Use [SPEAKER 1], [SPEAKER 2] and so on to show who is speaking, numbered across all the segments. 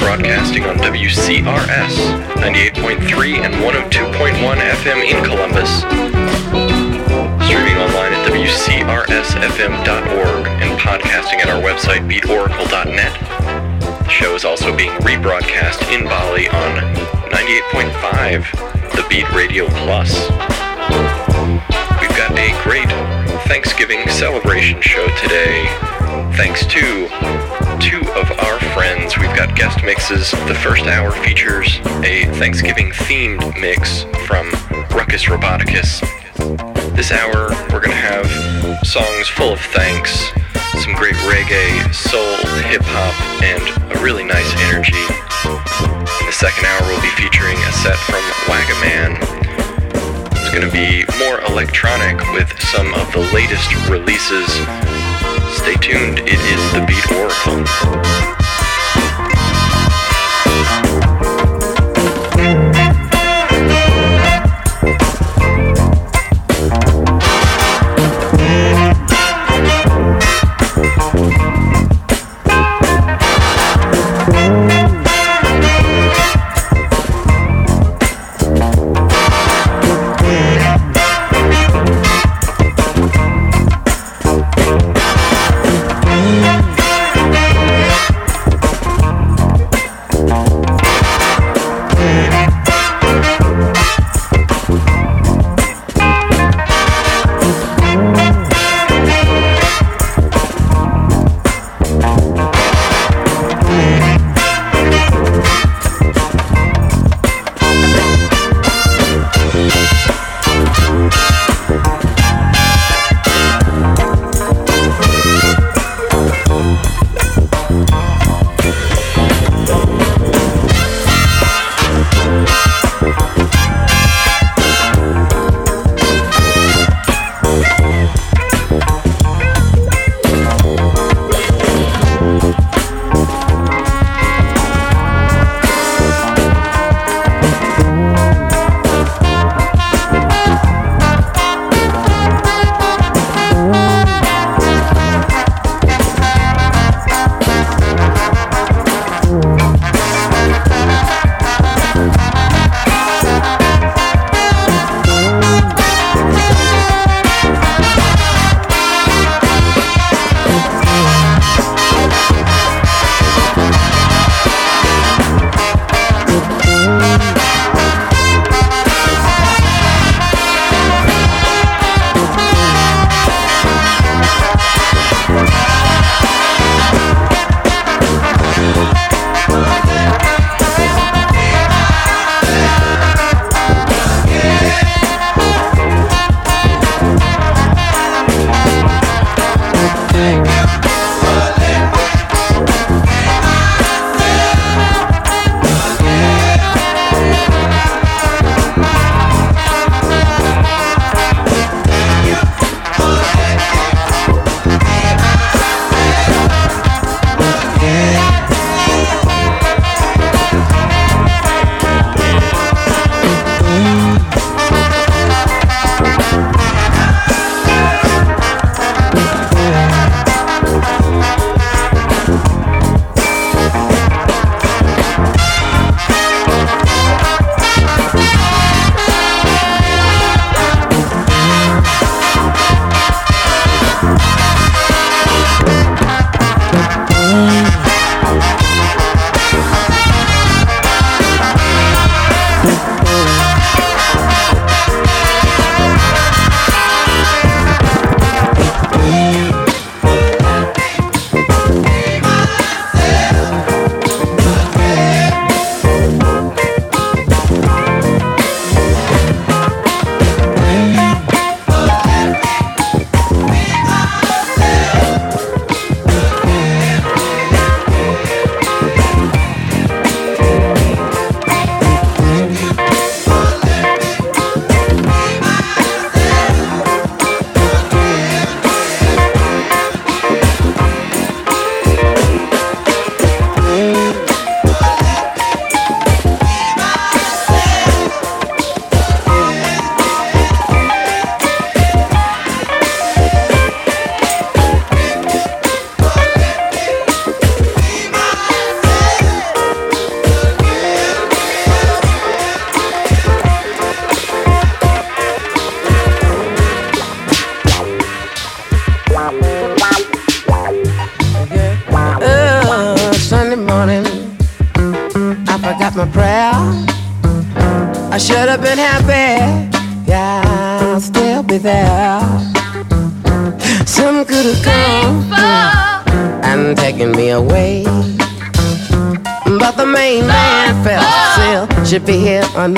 [SPEAKER 1] broadcasting on WCRS 98.3 and 102.1 FM in Columbus. Streaming online at WCRSFM.org and podcasting at our website beatoracle.net. The show is also being rebroadcast in Bali on 98.5 The Beat Radio Plus. We've got a great Thanksgiving celebration show today. Thanks to two of our friends. We've got guest mixes. The first hour features a Thanksgiving themed mix from Ruckus Roboticus. This hour, we're going to have songs full of thanks, some great reggae, soul, hip hop, and a really nice energy. In the second hour, we'll be featuring a set from Waggaman. It's going to be more electronic with some of the latest releases. Stay tuned, it is the Beat Oracle.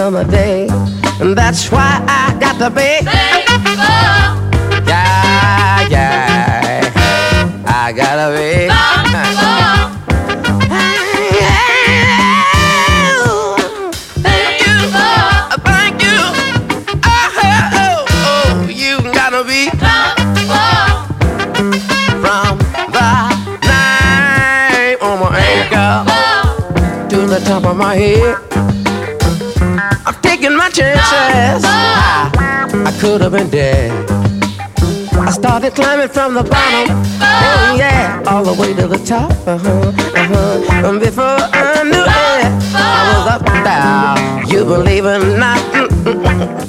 [SPEAKER 2] summer day. And that's why I got the big I started climbing from the bottom, oh yeah, all the way to the top. Uh huh, uh huh. And before I knew it, I was up there. You believe it or not? Mm -mm -mm.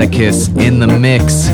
[SPEAKER 2] In the
[SPEAKER 3] mix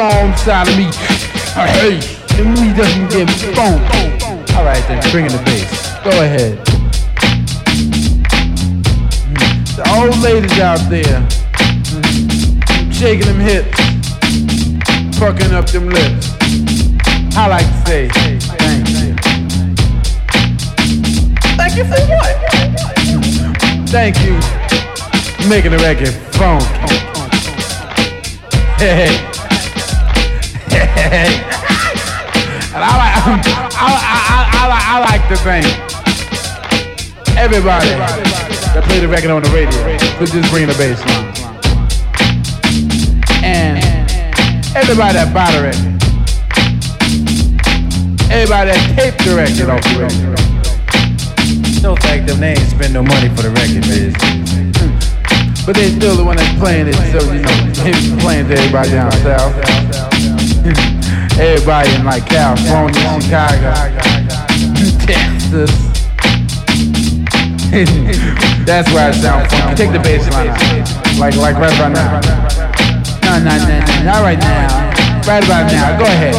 [SPEAKER 4] sit on the wrong side of me. Hey, and we doesn't phone. All right, then, bring in the bass. Go ahead. Mm. The old ladies out there, mm, shaking them hips, fucking up them lips. I like to say thank you. Thank you for what? Thank you making the record funky. Hey. And I like, I, I, I, I, like- to thank everybody that played the record on the radio for just bringing the bass line. And everybody that bought the record. Everybody that taped the record off the record.
[SPEAKER 5] Don't thank them, they ain't spend no money for the record, biz.
[SPEAKER 4] But they still the one that's playing it, so you know, he's playing to everybody down south. everybody in like California, Chicago, Texas. that's where I sound funky. Take the bass line out. Like, like right about now. No, no, no, no, not right now. Right about now. Go ahead.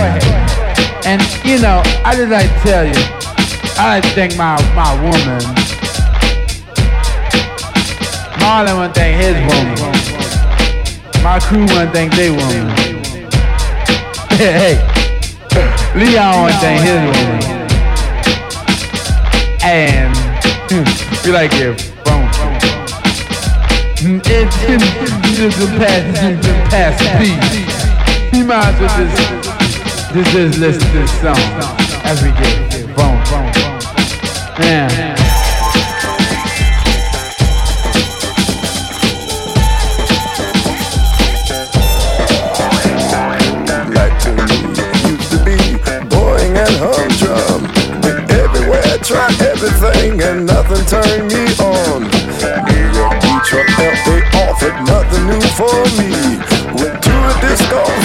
[SPEAKER 4] And you know, I just like to tell you, I like to thank my my woman. Marlon want to thank his woman. My crew want to thank their woman. Hey, Leon want to thank his woman. And hmm, we like your phone. It's just a pass, just a pass beat. You might as well just, just, just listen to this song as we get boom. Yeah.
[SPEAKER 6] Turned me on. New York Detroit LA offered nothing new for me. Went to a disco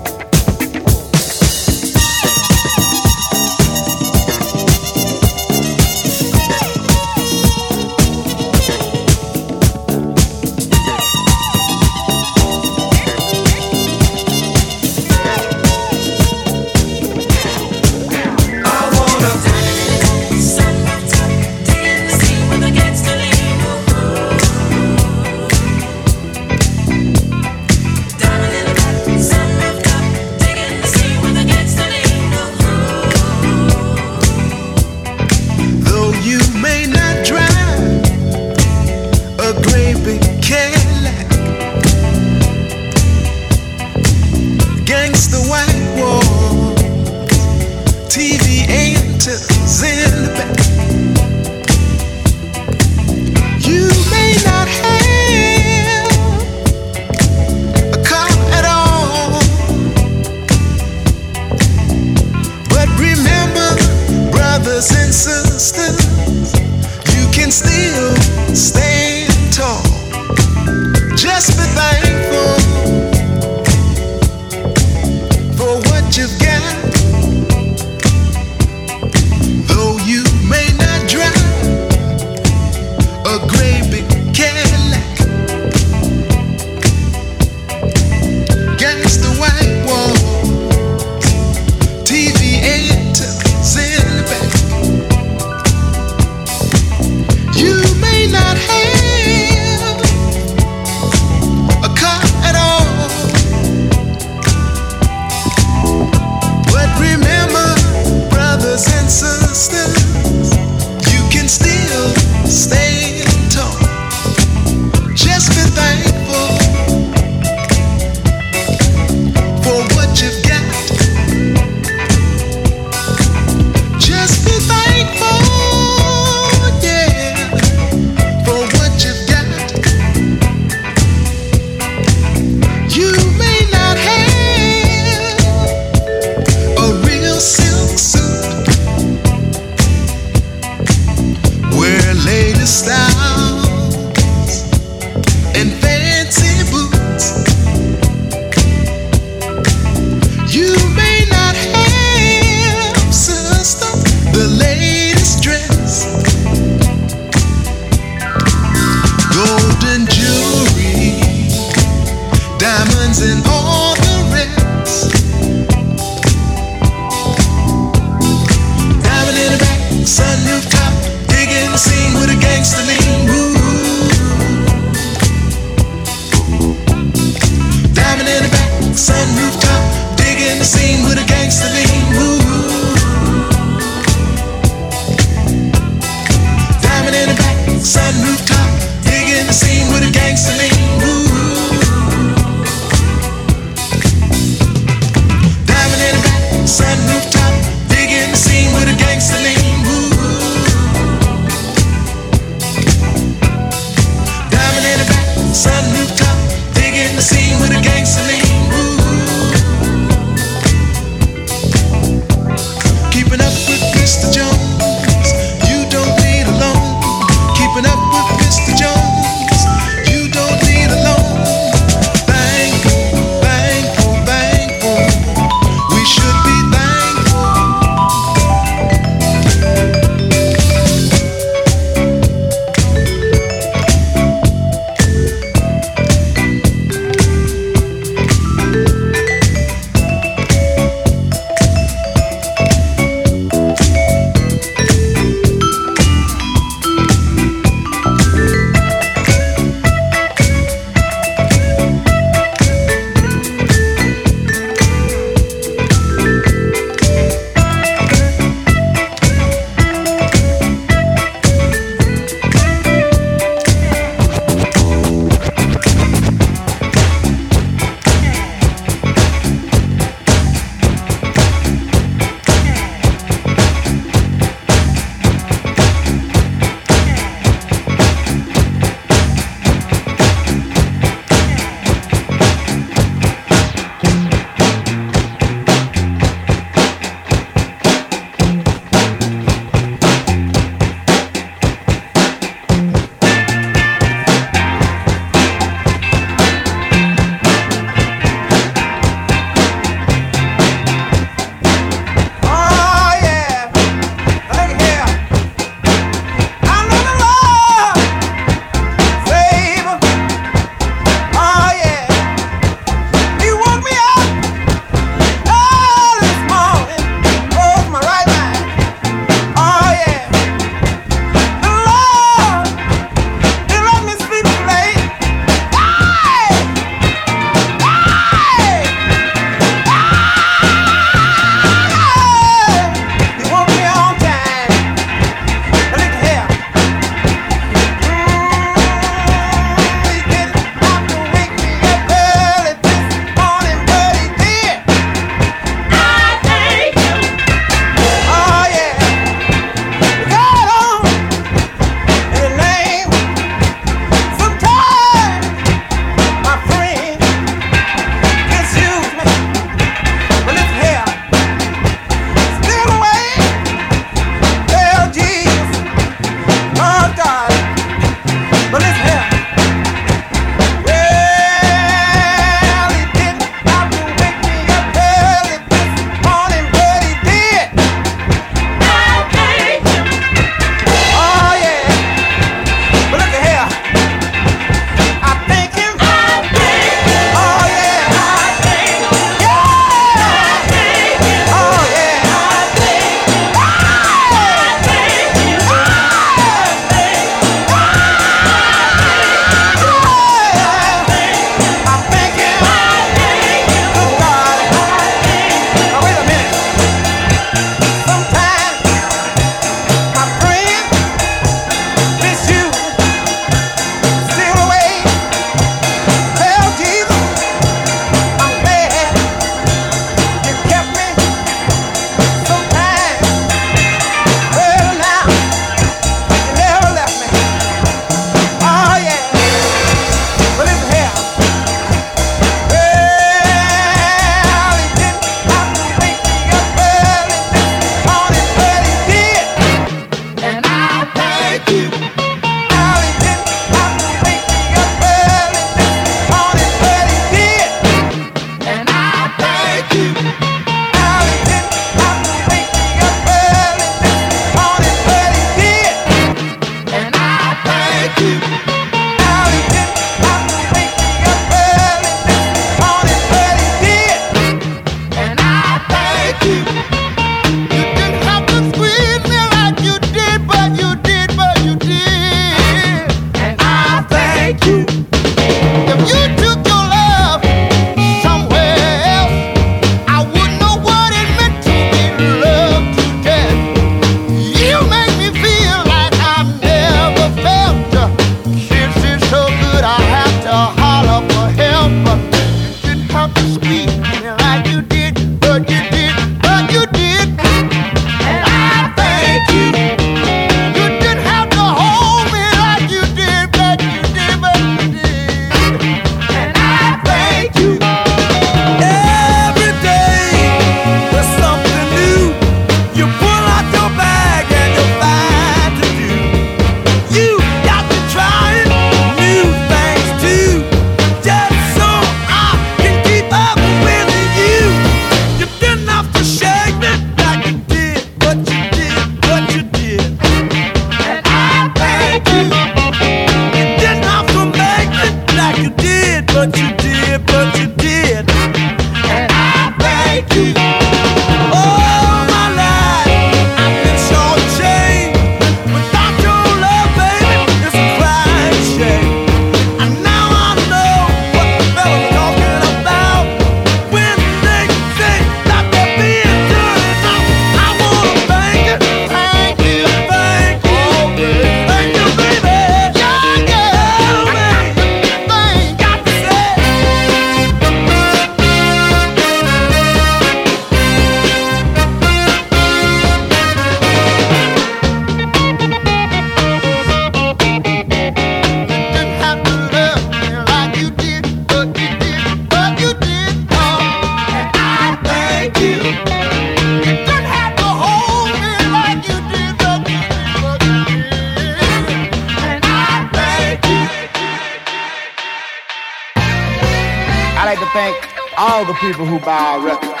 [SPEAKER 7] people who buy our records.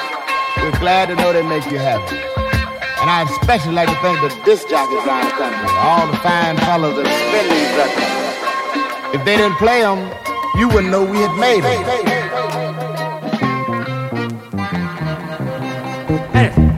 [SPEAKER 7] We're glad to know they make you happy. And I especially like to thank the disc jockeys around the country, all the fine fellows that spin these records. If they didn't play them, you wouldn't know we had made them.
[SPEAKER 8] Hey.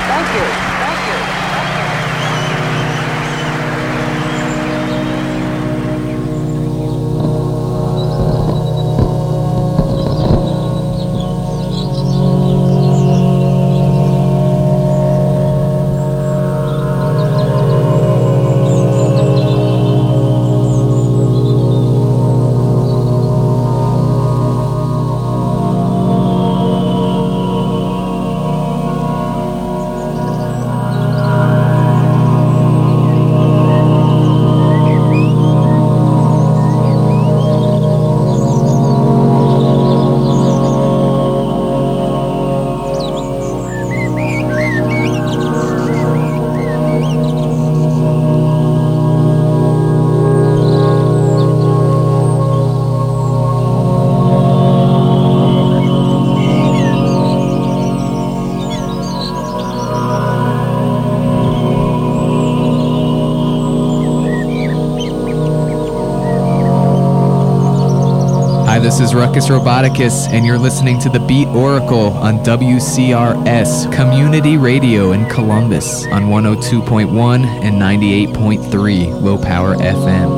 [SPEAKER 3] Is Ruckus Roboticus, and you're listening to the Beat Oracle on WCRS Community Radio in Columbus on 102.1 and 98.3 Low Power FM.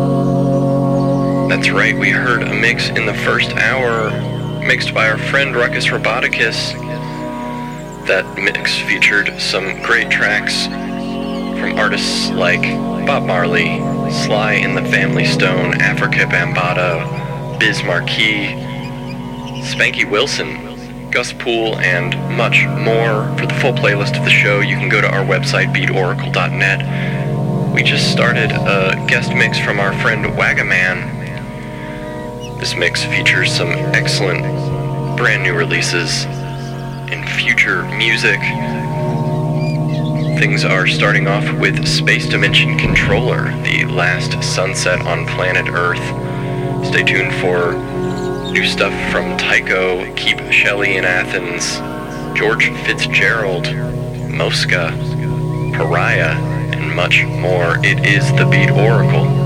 [SPEAKER 1] That's right, we heard a mix in the first hour, mixed by our friend Ruckus Roboticus. That mix featured some great tracks from artists like Bob Marley, Sly and the Family Stone, Afrika Bambaataa, Biz Spanky Wilson, Gus Poole, and much more. For the full playlist of the show, you can go to our website, beatoracle.net. We just started a guest mix from our friend Waggaman. This mix features some excellent brand new releases in future music. Things are starting off with Space Dimension Controller, the last sunset on planet Earth. Stay tuned for new stuff from Tycho, Keep Shelly in Athens, George Fitzgerald, Mosca, Pariah, and much more. It is the Beat Oracle.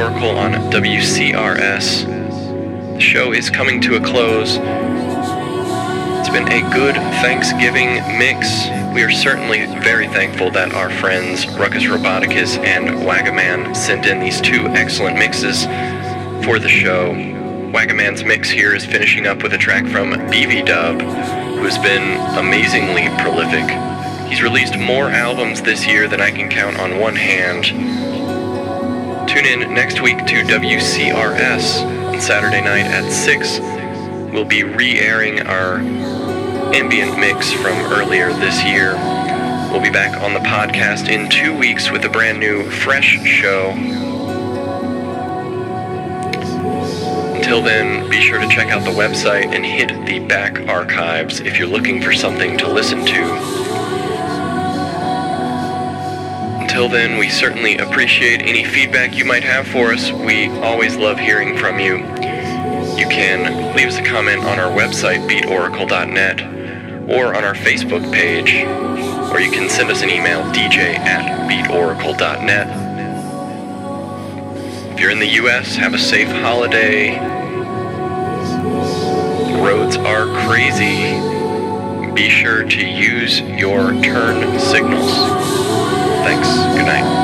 [SPEAKER 1] Oracle on WCRS. The show is coming to a close. It's been a good Thanksgiving mix. We are certainly very thankful that our friends Ruckus Roboticus and Waggaman sent in these two excellent mixes for the show. Waggaman's mix here is finishing up with a track from BV Dub, who has been amazingly prolific. He's released more albums this year than I can count on one hand. Tune in next week to WCRS on Saturday night at 6. We'll be re airing our ambient mix from earlier this year. We'll be back on the podcast in two weeks with a brand new, fresh show. Until then, be sure to check out the website and hit the back archives if you're looking for something to listen to. Until then, we certainly appreciate any feedback you might have for us. We always love hearing from you. You can leave us a comment on our website, beatoracle.net, or on our Facebook page, or you can send us an email, dj at beatoracle.net. If you're in the U.S., have a safe holiday. Roads are crazy. Be sure to use your turn signals. Thanks. Good night.